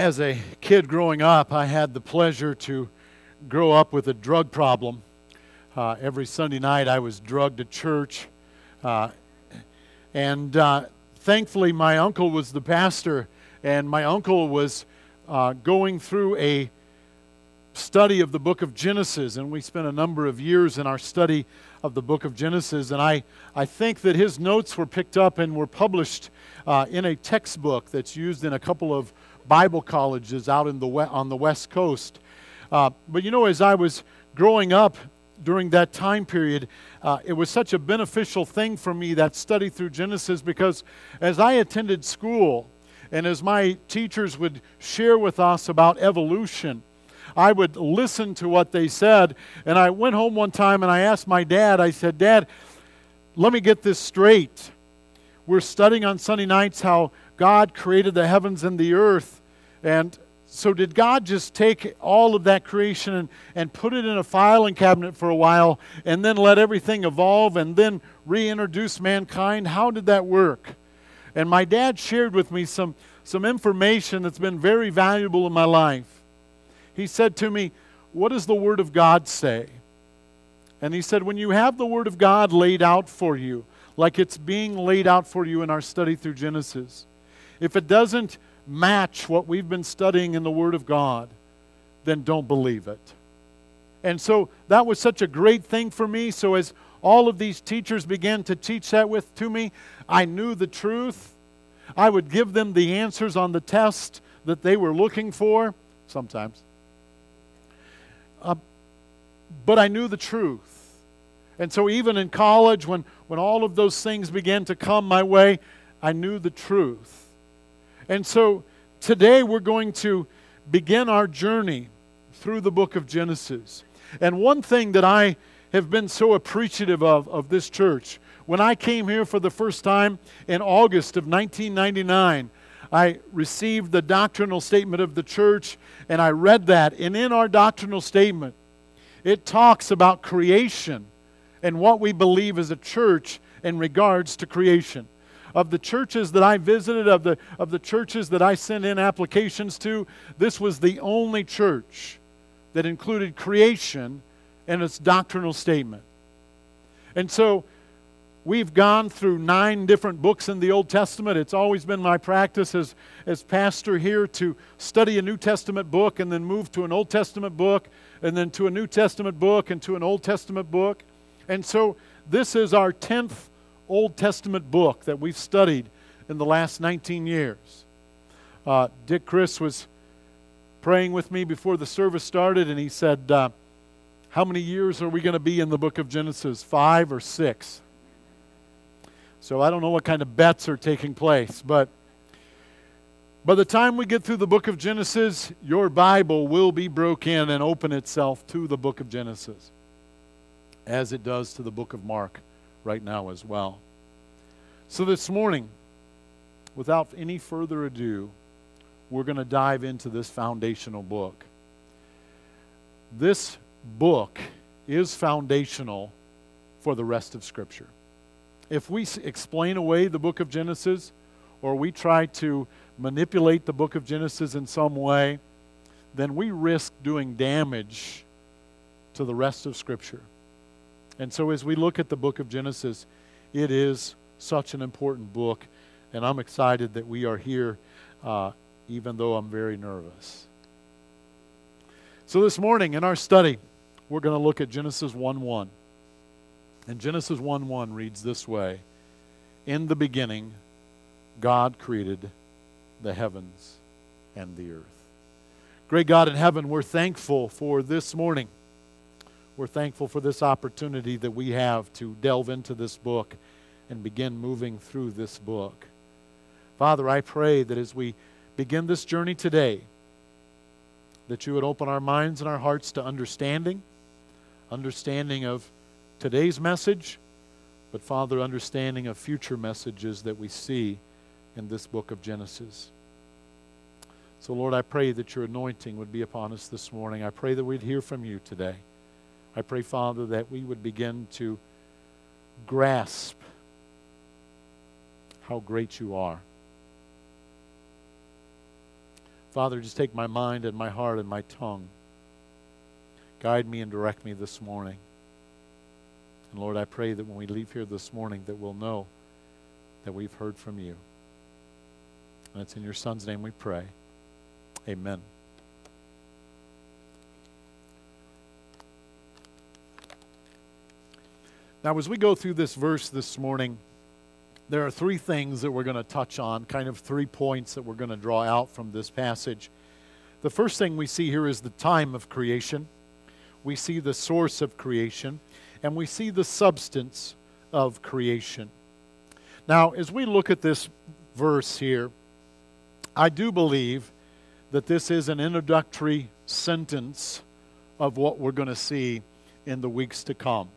As a kid growing up, I had the pleasure to grow up with a drug problem. Uh, every Sunday night, I was drugged to church. Uh, and uh, thankfully, my uncle was the pastor, and my uncle was uh, going through a study of the book of Genesis, and we spent a number of years in our study of the book of Genesis. And I, I think that his notes were picked up and were published uh, in a textbook that's used in a couple of Bible colleges out in the on the West Coast. Uh, but you know, as I was growing up during that time period, uh, it was such a beneficial thing for me that study through Genesis because as I attended school and as my teachers would share with us about evolution, I would listen to what they said. And I went home one time and I asked my dad, I said, Dad, let me get this straight. We're studying on Sunday nights how God created the heavens and the earth. And so, did God just take all of that creation and, and put it in a filing cabinet for a while and then let everything evolve and then reintroduce mankind? How did that work? And my dad shared with me some, some information that's been very valuable in my life. He said to me, What does the Word of God say? And he said, When you have the Word of God laid out for you, like it's being laid out for you in our study through Genesis, if it doesn't match what we've been studying in the Word of God, then don't believe it. And so that was such a great thing for me. So as all of these teachers began to teach that with to me, I knew the truth. I would give them the answers on the test that they were looking for sometimes. Uh, but I knew the truth. And so even in college, when, when all of those things began to come my way, I knew the truth. And so today we're going to begin our journey through the book of Genesis. And one thing that I have been so appreciative of of this church, when I came here for the first time in August of 1999, I received the doctrinal statement of the church and I read that. And in our doctrinal statement, it talks about creation and what we believe as a church in regards to creation of the churches that I visited, of the, of the churches that I sent in applications to, this was the only church that included creation in its doctrinal statement. And so we've gone through nine different books in the Old Testament. It's always been my practice as, as pastor here to study a New Testament book and then move to an Old Testament book and then to a New Testament book and to an Old Testament book. And so this is our 10th Old Testament book that we've studied in the last 19 years. Uh, Dick Chris was praying with me before the service started, and he said, uh, How many years are we going to be in the book of Genesis? Five or six? So I don't know what kind of bets are taking place, but by the time we get through the book of Genesis, your Bible will be broken and open itself to the book of Genesis, as it does to the book of Mark right now as well. So, this morning, without any further ado, we're going to dive into this foundational book. This book is foundational for the rest of Scripture. If we explain away the book of Genesis, or we try to manipulate the book of Genesis in some way, then we risk doing damage to the rest of Scripture. And so, as we look at the book of Genesis, it is such an important book, and I'm excited that we are here, uh, even though I'm very nervous. So, this morning in our study, we're going to look at Genesis 1 1. And Genesis 1 1 reads this way In the beginning, God created the heavens and the earth. Great God in heaven, we're thankful for this morning. We're thankful for this opportunity that we have to delve into this book and begin moving through this book. Father, I pray that as we begin this journey today, that you would open our minds and our hearts to understanding, understanding of today's message, but Father, understanding of future messages that we see in this book of Genesis. So, Lord, I pray that your anointing would be upon us this morning. I pray that we'd hear from you today. I pray, Father, that we would begin to grasp how great you are. Father, just take my mind and my heart and my tongue. Guide me and direct me this morning. And Lord, I pray that when we leave here this morning that we'll know that we've heard from you. And it's in your Son's name we pray. Amen. Now, as we go through this verse this morning, there are three things that we're going to touch on, kind of three points that we're going to draw out from this passage. The first thing we see here is the time of creation, we see the source of creation, and we see the substance of creation. Now, as we look at this verse here, I do believe that this is an introductory sentence of what we're going to see in the weeks to come.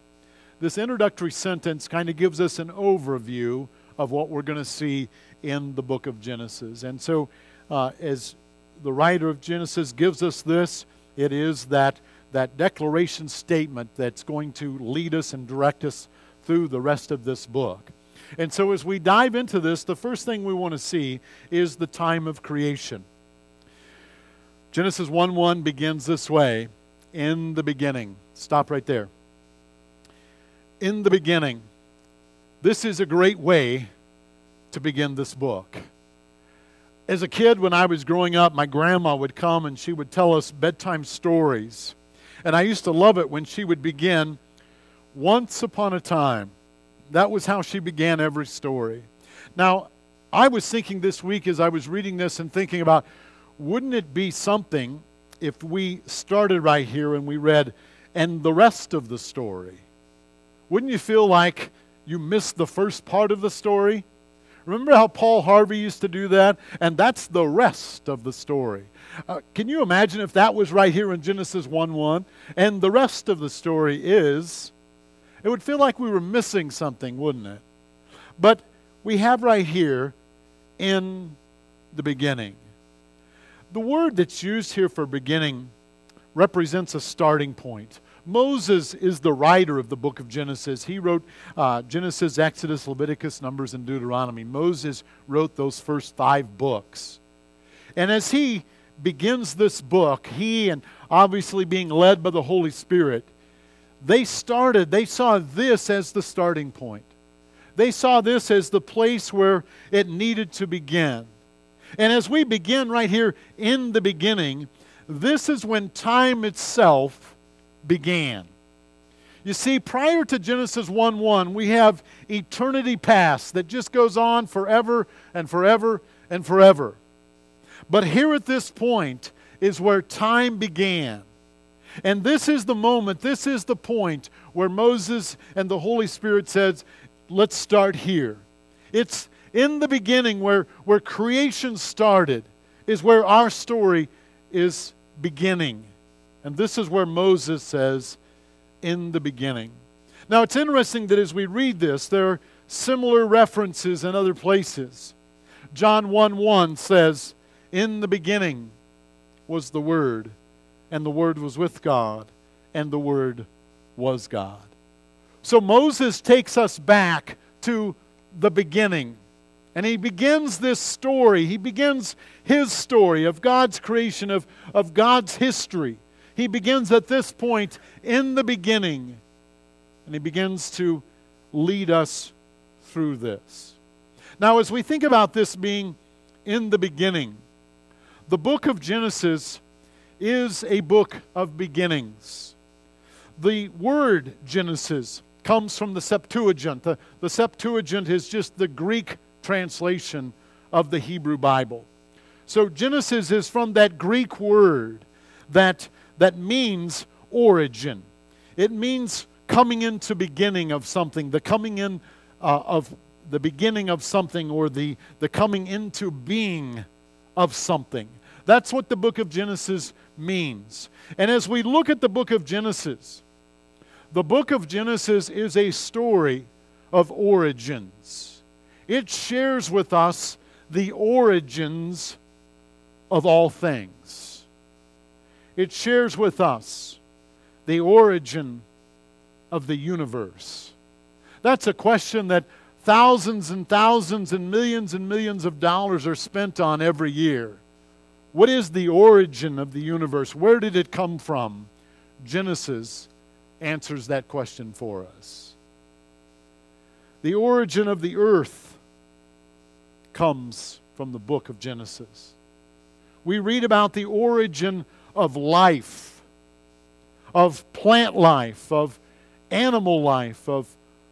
This introductory sentence kind of gives us an overview of what we're going to see in the book of Genesis. And so, uh, as the writer of Genesis gives us this, it is that, that declaration statement that's going to lead us and direct us through the rest of this book. And so, as we dive into this, the first thing we want to see is the time of creation. Genesis 1 1 begins this way In the beginning. Stop right there. In the beginning. This is a great way to begin this book. As a kid, when I was growing up, my grandma would come and she would tell us bedtime stories. And I used to love it when she would begin, Once upon a time. That was how she began every story. Now, I was thinking this week as I was reading this and thinking about wouldn't it be something if we started right here and we read, and the rest of the story? Wouldn't you feel like you missed the first part of the story? Remember how Paul Harvey used to do that? And that's the rest of the story. Uh, can you imagine if that was right here in Genesis 1 1? And the rest of the story is, it would feel like we were missing something, wouldn't it? But we have right here in the beginning. The word that's used here for beginning represents a starting point. Moses is the writer of the book of Genesis. He wrote uh, Genesis, Exodus, Leviticus, Numbers, and Deuteronomy. Moses wrote those first five books. And as he begins this book, he and obviously being led by the Holy Spirit, they started, they saw this as the starting point. They saw this as the place where it needed to begin. And as we begin right here in the beginning, this is when time itself began. You see, prior to Genesis 1 1, we have eternity past that just goes on forever and forever and forever. But here at this point is where time began. And this is the moment, this is the point where Moses and the Holy Spirit says, let's start here. It's in the beginning, where, where creation started, is where our story is beginning. And this is where Moses says, in the beginning. Now, it's interesting that as we read this, there are similar references in other places. John 1 1 says, In the beginning was the Word, and the Word was with God, and the Word was God. So Moses takes us back to the beginning. And he begins this story. He begins his story of God's creation, of, of God's history. He begins at this point in the beginning. And he begins to lead us through this. Now, as we think about this being in the beginning, the book of Genesis is a book of beginnings. The word Genesis comes from the Septuagint. The, the Septuagint is just the Greek translation of the Hebrew Bible. So Genesis is from that Greek word that, that means origin. It means coming into beginning of something, the coming in uh, of the beginning of something or the, the coming into being of something. That's what the book of Genesis means. And as we look at the book of Genesis, the book of Genesis is a story of origins. It shares with us the origins of all things. It shares with us the origin of the universe. That's a question that thousands and thousands and millions and millions of dollars are spent on every year. What is the origin of the universe? Where did it come from? Genesis answers that question for us. The origin of the earth comes from the book of Genesis. We read about the origin of life, of plant life, of animal life, of,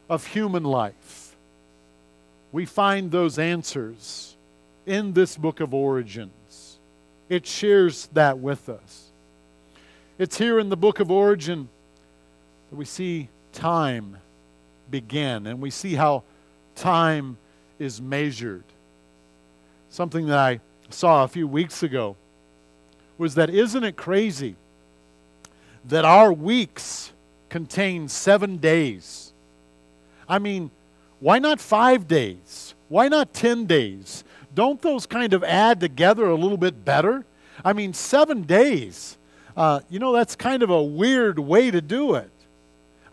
of human life. We find those answers in this book of origins. It shares that with us. It's here in the book of origin that we see time begin and we see how time is measured. Something that I saw a few weeks ago was that isn't it crazy that our weeks contain seven days? I mean, why not five days? Why not 10 days? Don't those kind of add together a little bit better? I mean, seven days. Uh, you know, that's kind of a weird way to do it.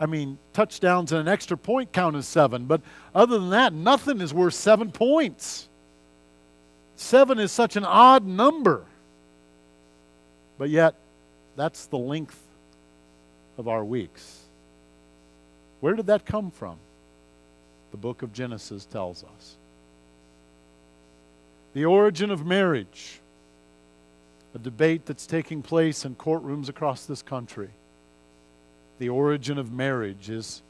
I mean, touchdowns and an extra point count as seven, but other than that, nothing is worth seven points. Seven is such an odd number. But yet, that's the length of our weeks. Where did that come from? The book of Genesis tells us. The origin of marriage, a debate that's taking place in courtrooms across this country. The origin of marriage is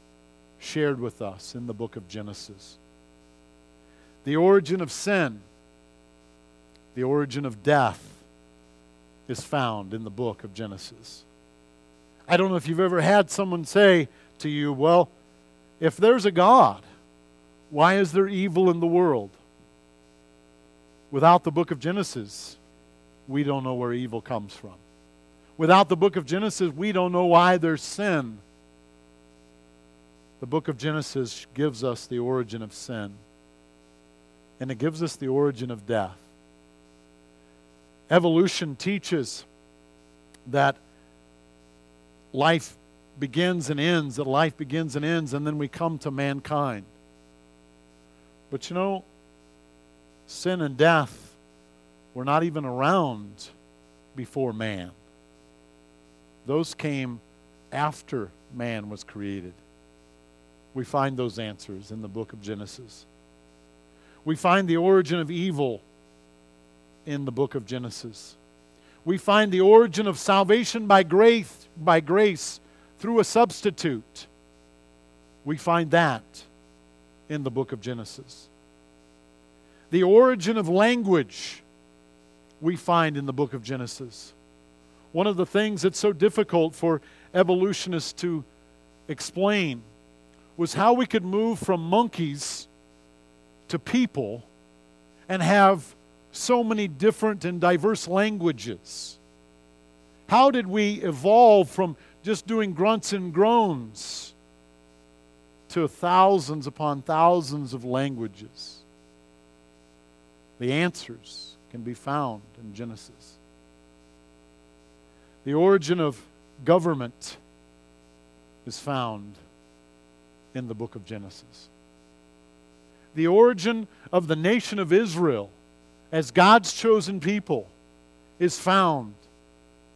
shared with us in the book of Genesis. The origin of sin the origin of death is found in the book of Genesis. I don't know if you've ever had someone say to you, Well, if there's a God, why is there evil in the world? Without the book of Genesis, we don't know where evil comes from. Without the book of Genesis, we don't know why there's sin. The book of Genesis gives us the origin of sin, and it gives us the origin of death. Evolution teaches that life begins and ends, that life begins and ends, and then we come to mankind. But you know, sin and death were not even around before man, those came after man was created. We find those answers in the book of Genesis. We find the origin of evil in the book of Genesis. We find the origin of salvation by grace, by grace through a substitute. We find that in the book of Genesis. The origin of language we find in the book of Genesis. One of the things that's so difficult for evolutionists to explain was how we could move from monkeys to people and have so many different and diverse languages? How did we evolve from just doing grunts and groans to thousands upon thousands of languages? The answers can be found in Genesis. The origin of government is found in the book of Genesis. The origin of the nation of Israel as God's chosen people is found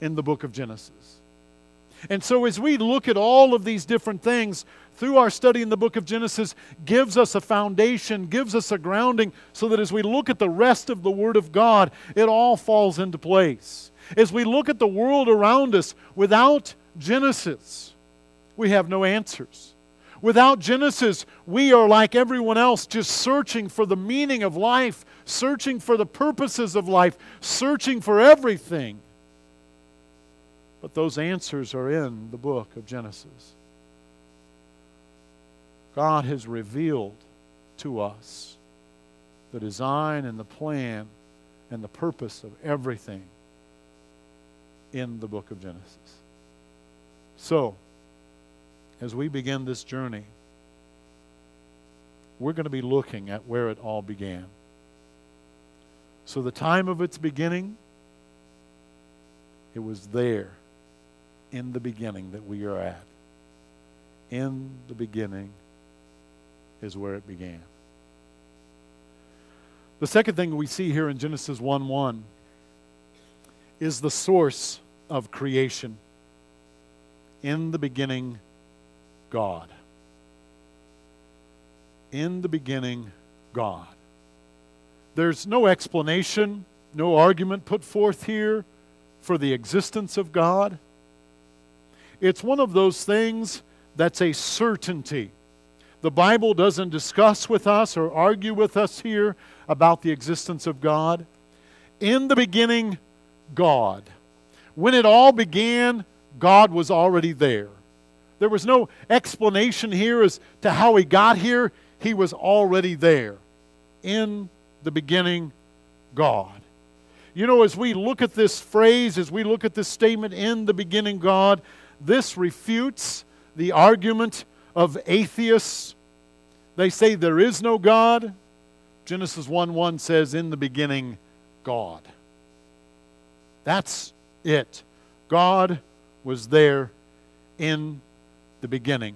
in the book of Genesis. And so, as we look at all of these different things through our study in the book of Genesis, gives us a foundation, gives us a grounding, so that as we look at the rest of the Word of God, it all falls into place. As we look at the world around us without Genesis, we have no answers. Without Genesis, we are like everyone else, just searching for the meaning of life, searching for the purposes of life, searching for everything. But those answers are in the book of Genesis. God has revealed to us the design and the plan and the purpose of everything in the book of Genesis. So, as we begin this journey, we're going to be looking at where it all began. So, the time of its beginning, it was there in the beginning that we are at. In the beginning is where it began. The second thing we see here in Genesis 1 1 is the source of creation. In the beginning, God. In the beginning, God. There's no explanation, no argument put forth here for the existence of God. It's one of those things that's a certainty. The Bible doesn't discuss with us or argue with us here about the existence of God. In the beginning, God. When it all began, God was already there. There was no explanation here as to how he got here. He was already there. In the beginning, God. You know, as we look at this phrase, as we look at this statement, in the beginning, God, this refutes the argument of atheists. They say there is no God. Genesis 1 1 says, In the beginning, God. That's it. God was there in the beginning.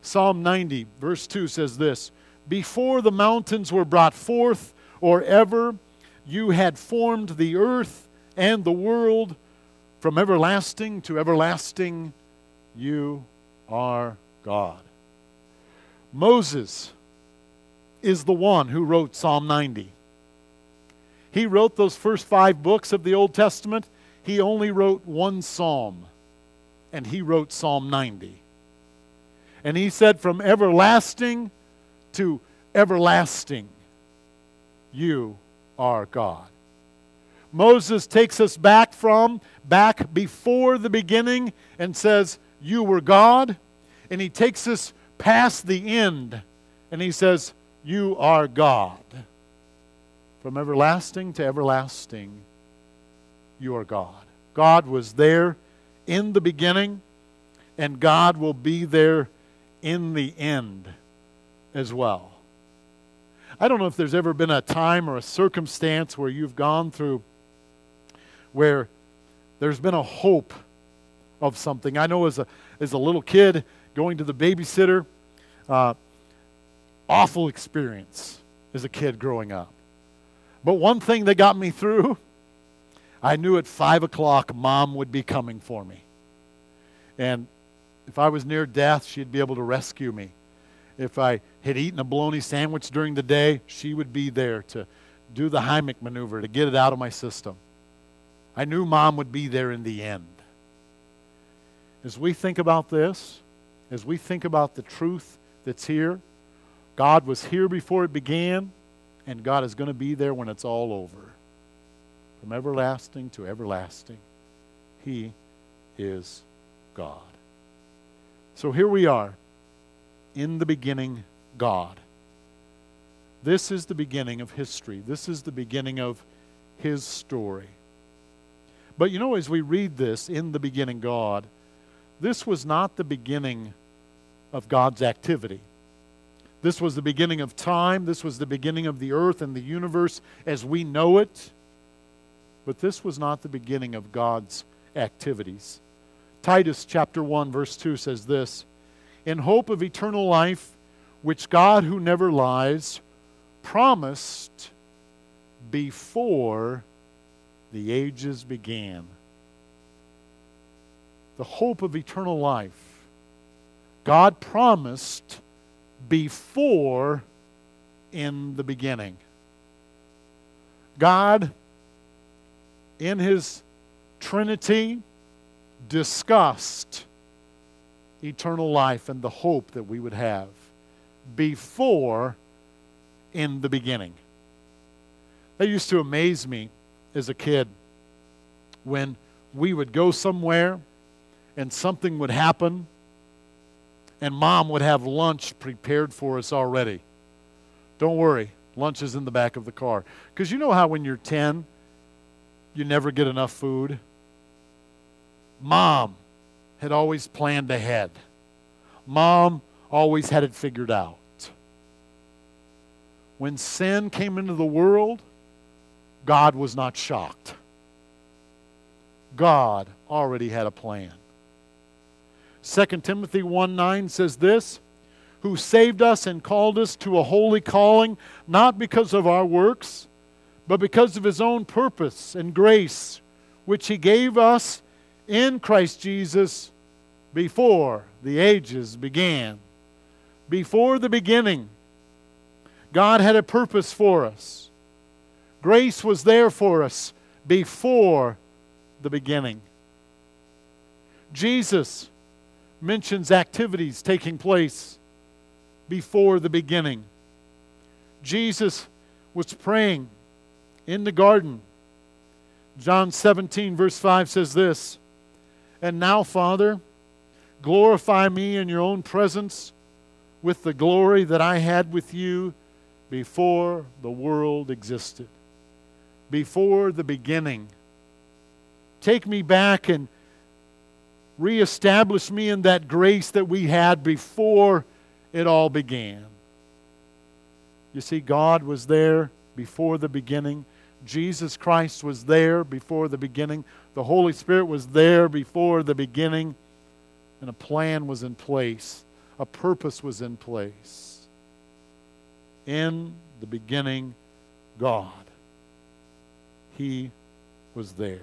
Psalm 90, verse 2 says this Before the mountains were brought forth, or ever you had formed the earth and the world, from everlasting to everlasting, you are God. Moses is the one who wrote Psalm 90. He wrote those first five books of the Old Testament. He only wrote one psalm, and he wrote Psalm 90. And he said, From everlasting to everlasting, you are God. Moses takes us back from, back before the beginning, and says, You were God. And he takes us past the end, and he says, You are God. From everlasting to everlasting, you are God. God was there in the beginning, and God will be there in the end as well. I don't know if there's ever been a time or a circumstance where you've gone through where there's been a hope of something. I know as a, as a little kid going to the babysitter, uh, awful experience as a kid growing up. But one thing that got me through, I knew at 5 o'clock mom would be coming for me. And if I was near death, she'd be able to rescue me. If I had eaten a bologna sandwich during the day, she would be there to do the Heimlich maneuver to get it out of my system. I knew mom would be there in the end. As we think about this, as we think about the truth that's here, God was here before it began, and God is going to be there when it's all over. From everlasting to everlasting, He is God. So here we are in the beginning, God. This is the beginning of history. This is the beginning of his story. But you know, as we read this, in the beginning, God, this was not the beginning of God's activity. This was the beginning of time. This was the beginning of the earth and the universe as we know it. But this was not the beginning of God's activities. Titus chapter 1 verse 2 says this, in hope of eternal life, which God, who never lies, promised before the ages began. The hope of eternal life. God promised before in the beginning. God, in His Trinity, discussed eternal life and the hope that we would have before in the beginning. That used to amaze me as a kid when we would go somewhere and something would happen and mom would have lunch prepared for us already. Don't worry, lunch is in the back of the car. Because you know how when you're 10, you never get enough food? Mom had always planned ahead. Mom always had it figured out. When sin came into the world, God was not shocked. God already had a plan. 2 Timothy 1 9 says this Who saved us and called us to a holy calling, not because of our works, but because of his own purpose and grace, which he gave us in Christ Jesus before the ages began. Before the beginning, God had a purpose for us. Grace was there for us before the beginning. Jesus mentions activities taking place before the beginning. Jesus was praying in the garden. John 17, verse 5 says this And now, Father, glorify me in your own presence with the glory that I had with you before the world existed, before the beginning. Take me back and reestablish me in that grace that we had before it all began. You see, God was there before the beginning. Jesus Christ was there before the beginning. The Holy Spirit was there before the beginning. And a plan was in place, a purpose was in place. In the beginning, God. He was there.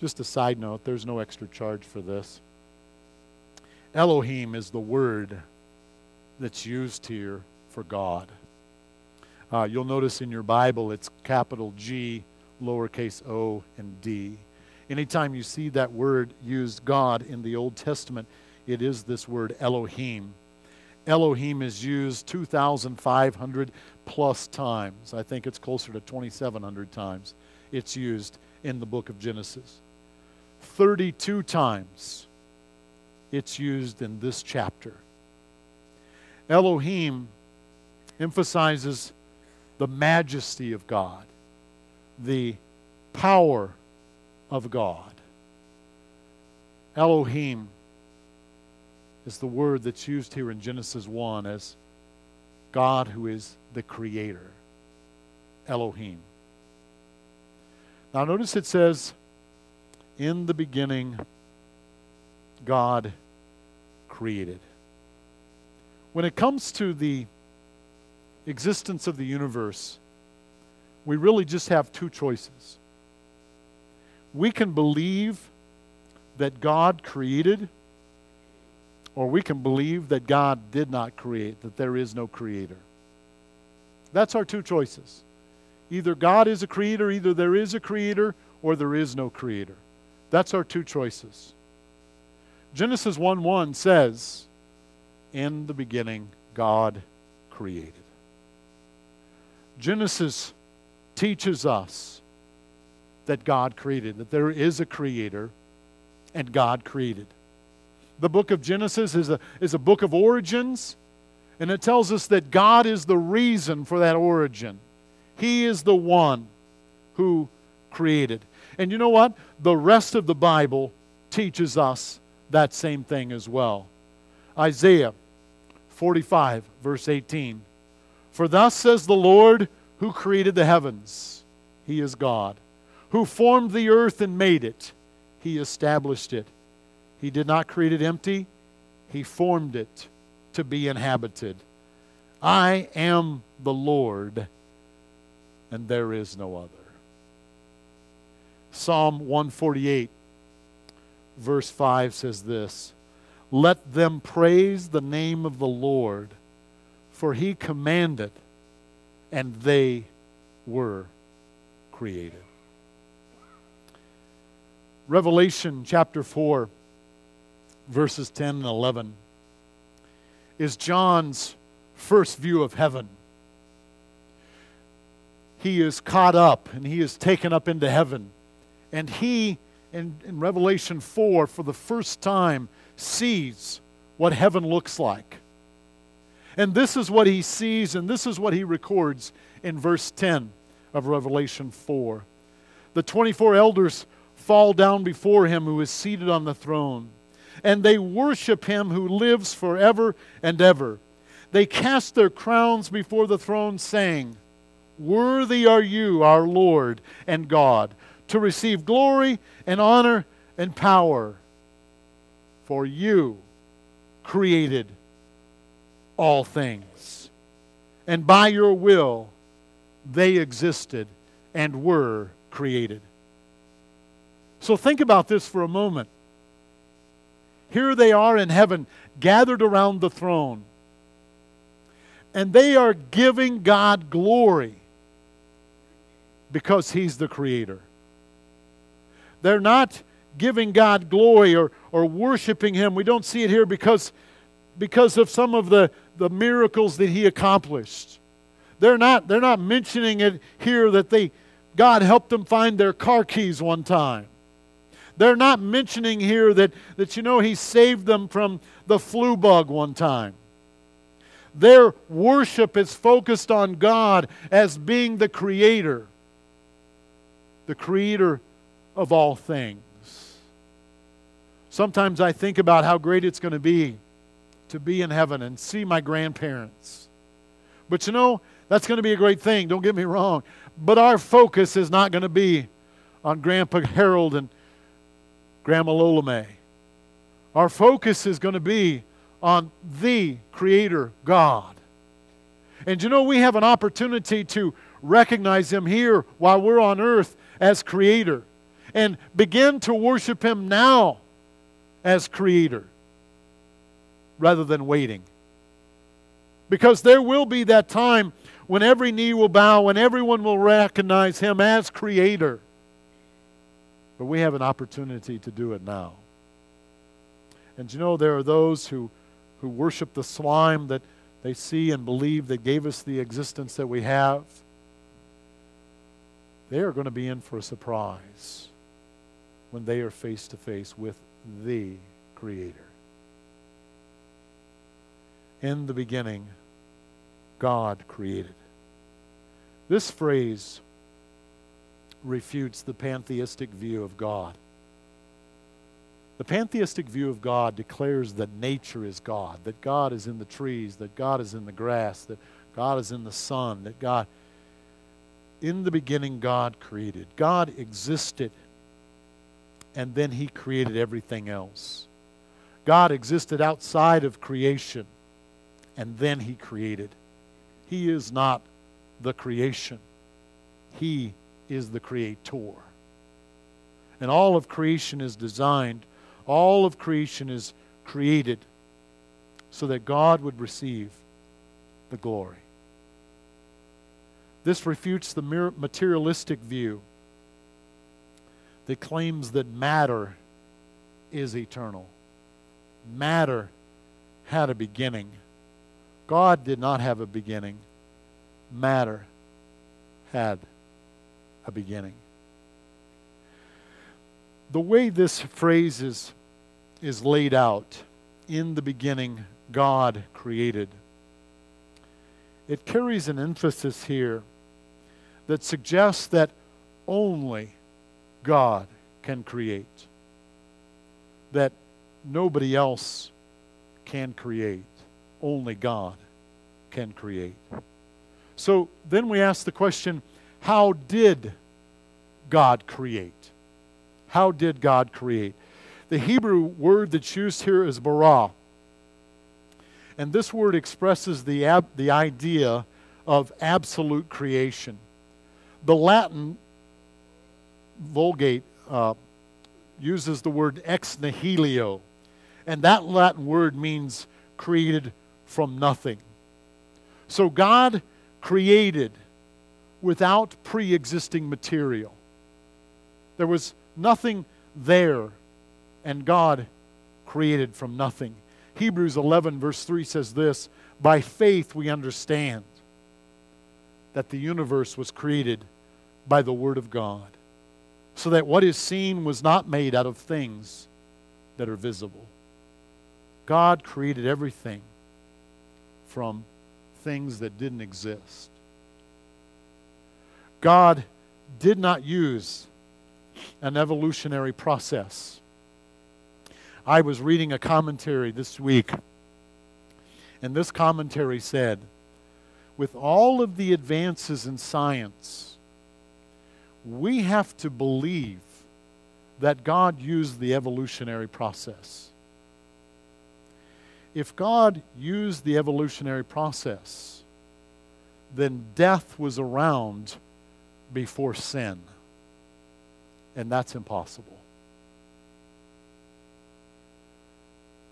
Just a side note, there's no extra charge for this. Elohim is the word that's used here for God. Uh, you'll notice in your Bible it's capital G, lowercase o, and d. Anytime you see that word used, God, in the Old Testament, it is this word Elohim. Elohim is used 2,500 plus times. I think it's closer to 2,700 times it's used in the book of Genesis. 32 times it's used in this chapter. Elohim emphasizes the majesty of God, the power of God. Elohim is the word that's used here in Genesis 1 as God who is the creator. Elohim. Now, notice it says, In the beginning, God created. When it comes to the existence of the universe, we really just have two choices. We can believe that God created, or we can believe that God did not create, that there is no creator. That's our two choices. Either God is a creator, either there is a creator, or there is no creator. That's our two choices. Genesis 1 1 says, In the beginning, God created. Genesis teaches us that God created, that there is a creator, and God created. The book of Genesis is a, is a book of origins, and it tells us that God is the reason for that origin. He is the one who created. And you know what? The rest of the Bible teaches us that same thing as well. Isaiah 45, verse 18. For thus says the Lord who created the heavens, He is God, who formed the earth and made it, He established it. He did not create it empty, He formed it to be inhabited. I am the Lord, and there is no other. Psalm 148, verse 5 says this Let them praise the name of the Lord, for he commanded, and they were created. Revelation chapter 4, verses 10 and 11, is John's first view of heaven he is caught up and he is taken up into heaven. And he, in, in Revelation 4, for the first time, sees what heaven looks like. And this is what he sees, and this is what he records in verse 10 of Revelation 4. The 24 elders fall down before him who is seated on the throne, and they worship him who lives forever and ever. They cast their crowns before the throne, saying, Worthy are you, our Lord and God, to receive glory and honor and power. For you created all things. And by your will they existed and were created. So think about this for a moment. Here they are in heaven, gathered around the throne. And they are giving God glory because He's the Creator. They're not giving God glory or, or worshiping Him. We don't see it here because, because of some of the, the miracles that He accomplished. They're not, they're not mentioning it here that they, God helped them find their car keys one time. They're not mentioning here that, that, you know, He saved them from the flu bug one time. Their worship is focused on God as being the Creator, the Creator of all things. Sometimes I think about how great it's going to be to be in heaven and see my grandparents. But you know, that's going to be a great thing, don't get me wrong. But our focus is not going to be on Grandpa Harold and Grandma Lola May. Our focus is going to be on the Creator God. And you know, we have an opportunity to recognize Him here while we're on earth as Creator and begin to worship Him now as Creator rather than waiting. Because there will be that time when every knee will bow and everyone will recognize Him as Creator. But we have an opportunity to do it now. And you know, there are those who, who worship the slime that they see and believe that gave us the existence that we have. They are going to be in for a surprise when they are face to face with the Creator. In the beginning, God created. This phrase refutes the pantheistic view of God. The pantheistic view of God declares that nature is God, that God is in the trees, that God is in the grass, that God is in the sun, that God, in the beginning, God created. God existed, and then He created everything else. God existed outside of creation, and then He created. He is not the creation, He is the creator. And all of creation is designed, all of creation is created so that God would receive the glory. This refutes the materialistic view that claims that matter is eternal. Matter had a beginning. God did not have a beginning. Matter had a beginning. The way this phrase is, is laid out, in the beginning, God created, it carries an emphasis here that suggests that only God can create, that nobody else can create, only God can create. So then we ask the question how did God create? How did God create? The Hebrew word that's used here is bara. And this word expresses the, ab- the idea of absolute creation. The Latin Vulgate uh, uses the word ex nihilo, and that Latin word means created from nothing. So God created without pre existing material. There was nothing there, and God created from nothing. Hebrews 11, verse 3 says this By faith we understand that the universe was created by the Word of God, so that what is seen was not made out of things that are visible. God created everything from things that didn't exist. God did not use an evolutionary process. I was reading a commentary this week, and this commentary said, with all of the advances in science, we have to believe that God used the evolutionary process. If God used the evolutionary process, then death was around before sin. and that's impossible.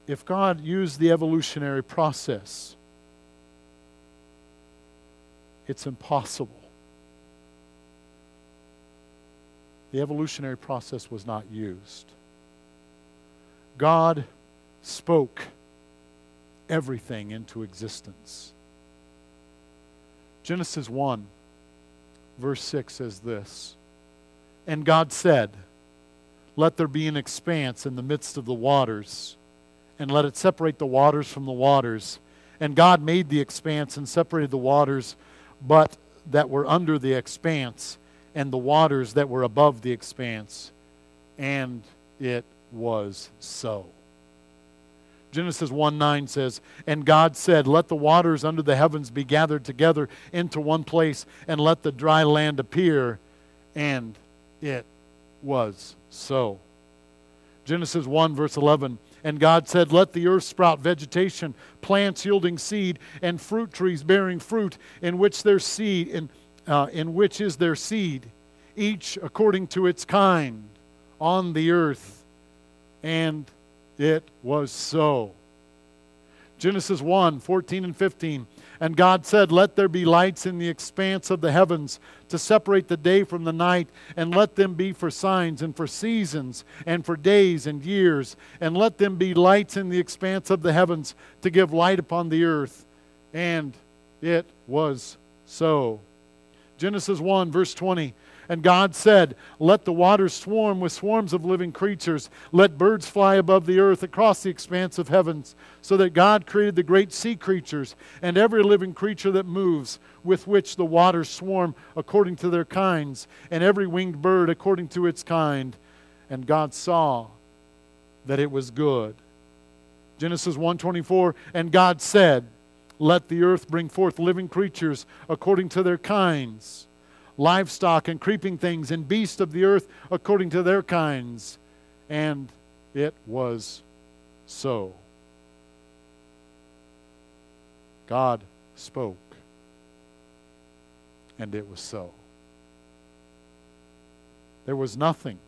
If God used the evolutionary process, it's impossible. The evolutionary process was not used. God spoke everything into existence. Genesis 1, verse 6 says this And God said, Let there be an expanse in the midst of the waters, and let it separate the waters from the waters. And God made the expanse and separated the waters, but that were under the expanse, and the waters that were above the expanse. And it was so. Genesis 1 9 says, And God said, Let the waters under the heavens be gathered together into one place, and let the dry land appear. And it was so. Genesis 1, verse 11. And God said, Let the earth sprout vegetation, plants yielding seed, and fruit trees bearing fruit, in which their seed, in, uh, in which is their seed, each according to its kind, on the earth. And it was so. Genesis 1 14 and 15. And God said, Let there be lights in the expanse of the heavens to separate the day from the night, and let them be for signs and for seasons and for days and years, and let them be lights in the expanse of the heavens to give light upon the earth. And it was so. Genesis 1, verse 20. And God said, Let the waters swarm with swarms of living creatures. Let birds fly above the earth across the expanse of heavens. So that God created the great sea creatures and every living creature that moves, with which the waters swarm according to their kinds, and every winged bird according to its kind. And God saw that it was good. Genesis 1:24 and God said, "Let the earth bring forth living creatures according to their kinds." Livestock and creeping things and beasts of the earth according to their kinds. And it was so. God spoke, and it was so. There was nothing,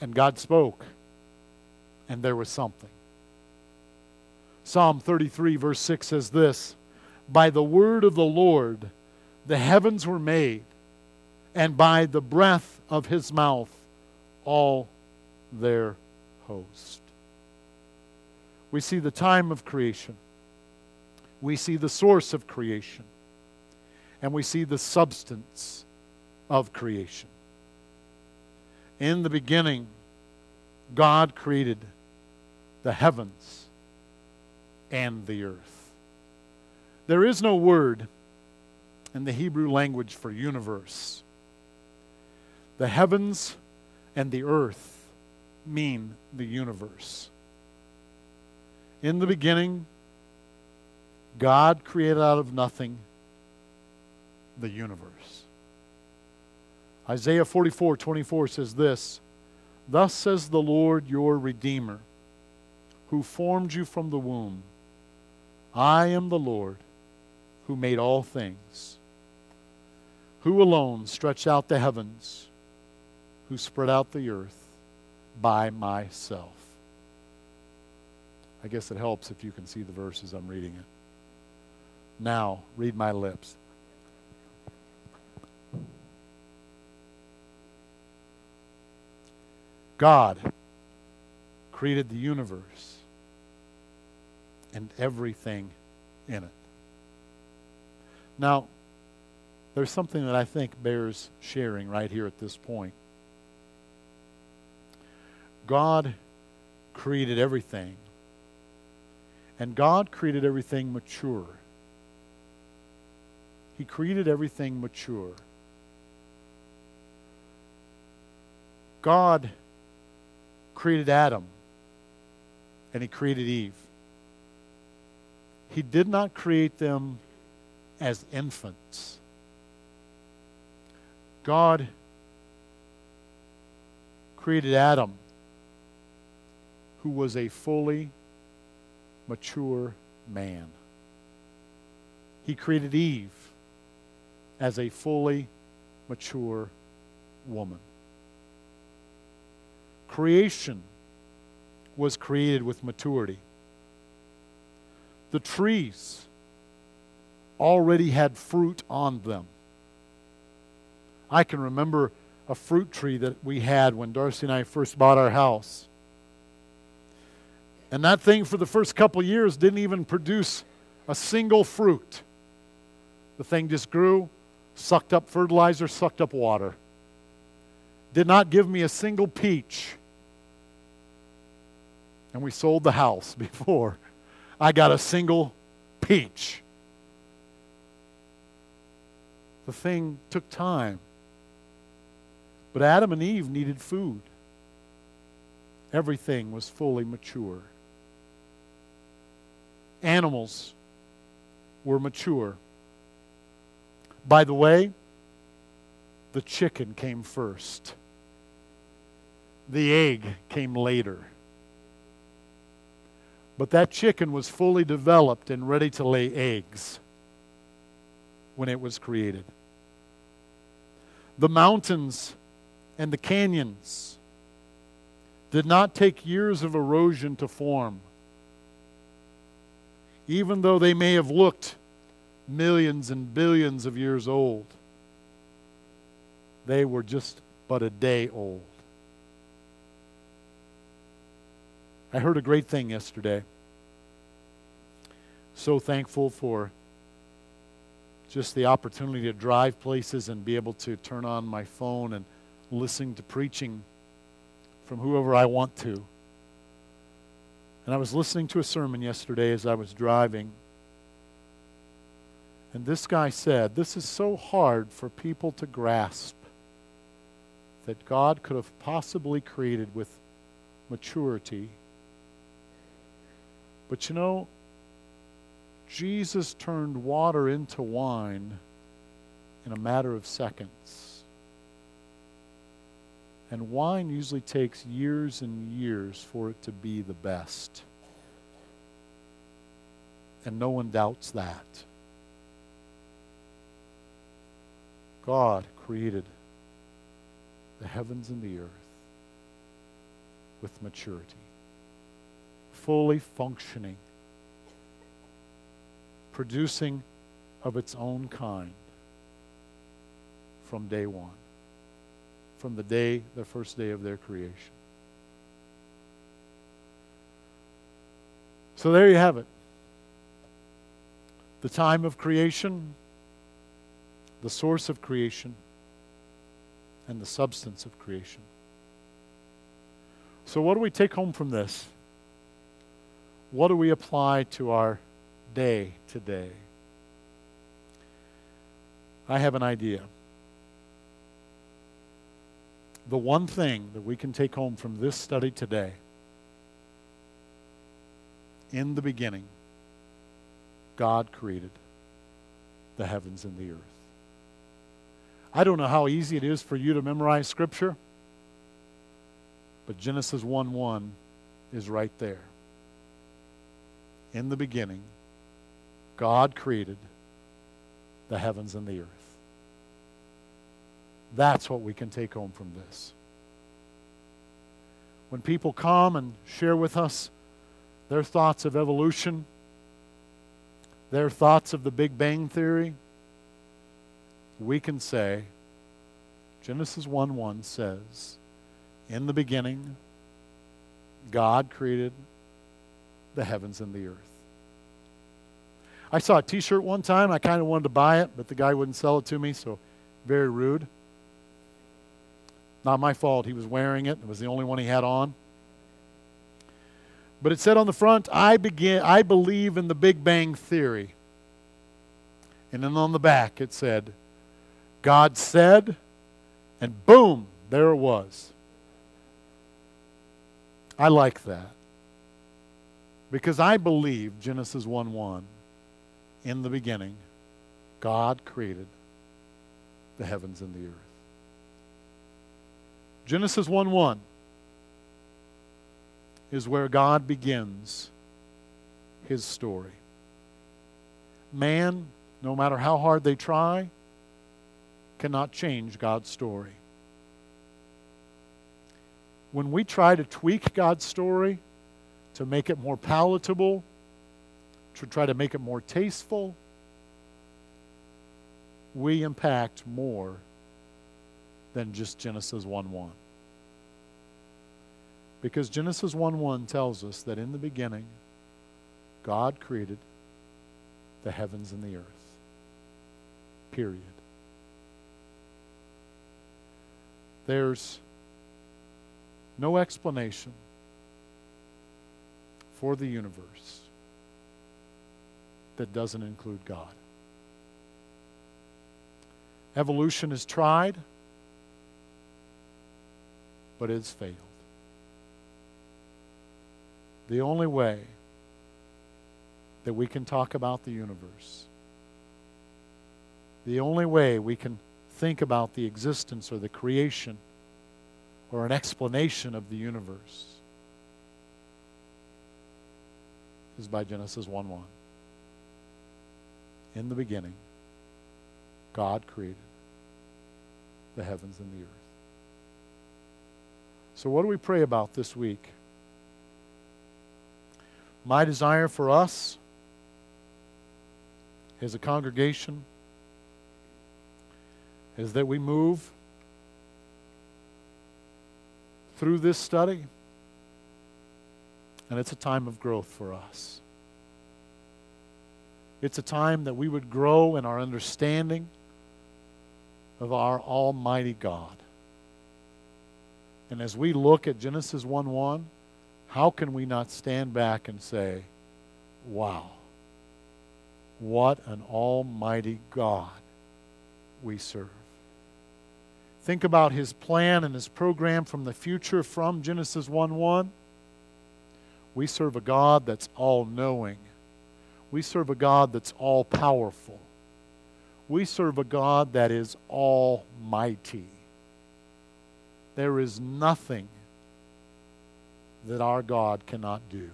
and God spoke, and there was something. Psalm 33, verse 6 says this By the word of the Lord, the heavens were made, and by the breath of his mouth all their host. We see the time of creation, we see the source of creation, and we see the substance of creation. In the beginning, God created the heavens and the earth. There is no word in the Hebrew language for universe. The heavens and the earth mean the universe. In the beginning, God created out of nothing the universe. Isaiah 44 24 says this Thus says the Lord your Redeemer, who formed you from the womb. I am the Lord who made all things. Who alone stretched out the heavens, who spread out the earth by myself? I guess it helps if you can see the verses I'm reading it. Now, read my lips. God created the universe and everything in it. Now, there's something that I think bears sharing right here at this point. God created everything, and God created everything mature. He created everything mature. God created Adam, and He created Eve. He did not create them as infants. God created Adam, who was a fully mature man. He created Eve as a fully mature woman. Creation was created with maturity. The trees already had fruit on them. I can remember a fruit tree that we had when Darcy and I first bought our house. And that thing, for the first couple years, didn't even produce a single fruit. The thing just grew, sucked up fertilizer, sucked up water. Did not give me a single peach. And we sold the house before I got a single peach. The thing took time. But Adam and Eve needed food. Everything was fully mature. Animals were mature. By the way, the chicken came first, the egg came later. But that chicken was fully developed and ready to lay eggs when it was created. The mountains and the canyons did not take years of erosion to form. Even though they may have looked millions and billions of years old, they were just but a day old. I heard a great thing yesterday. So thankful for just the opportunity to drive places and be able to turn on my phone and listen to preaching from whoever I want to. And I was listening to a sermon yesterday as I was driving. And this guy said, This is so hard for people to grasp that God could have possibly created with maturity. But you know, Jesus turned water into wine in a matter of seconds. And wine usually takes years and years for it to be the best. And no one doubts that. God created the heavens and the earth with maturity, fully functioning producing of its own kind from day one, from the day, the first day of their creation. So there you have it. The time of creation, the source of creation, and the substance of creation. So, what do we take home from this? What do we apply to our day today. I have an idea. The one thing that we can take home from this study today in the beginning, God created the heavens and the earth. I don't know how easy it is for you to memorize Scripture, but Genesis 1 1 is right there. In the beginning, God created the heavens and the earth. That's what we can take home from this. When people come and share with us their thoughts of evolution, their thoughts of the Big Bang Theory, we can say, Genesis 1 1 says, In the beginning, God created the heavens and the earth. I saw a t shirt one time. I kind of wanted to buy it, but the guy wouldn't sell it to me, so very rude. Not my fault. He was wearing it, it was the only one he had on. But it said on the front, I, begin, I believe in the Big Bang Theory. And then on the back, it said, God said, and boom, there it was. I like that. Because I believe Genesis 1 1 in the beginning, God created the heavens and the earth. Genesis 1 1 is where God begins his story. Man, no matter how hard they try, cannot change God's story. when we try to tweak God's story to make it more palatable, to try to make it more tasteful, we impact more than just Genesis 1 1. Because Genesis 1 1 tells us that in the beginning, God created the heavens and the earth. Period. There's no explanation for the universe that doesn't include God. Evolution is tried, but it's failed. The only way that we can talk about the universe, the only way we can think about the existence or the creation or an explanation of the universe is by Genesis 1 1. In the beginning, God created the heavens and the earth. So, what do we pray about this week? My desire for us as a congregation is that we move through this study, and it's a time of growth for us. It's a time that we would grow in our understanding of our Almighty God. And as we look at Genesis 1 1, how can we not stand back and say, wow, what an Almighty God we serve? Think about his plan and his program from the future from Genesis 1 1. We serve a God that's all knowing. We serve a God that's all powerful. We serve a God that is almighty. There is nothing that our God cannot do.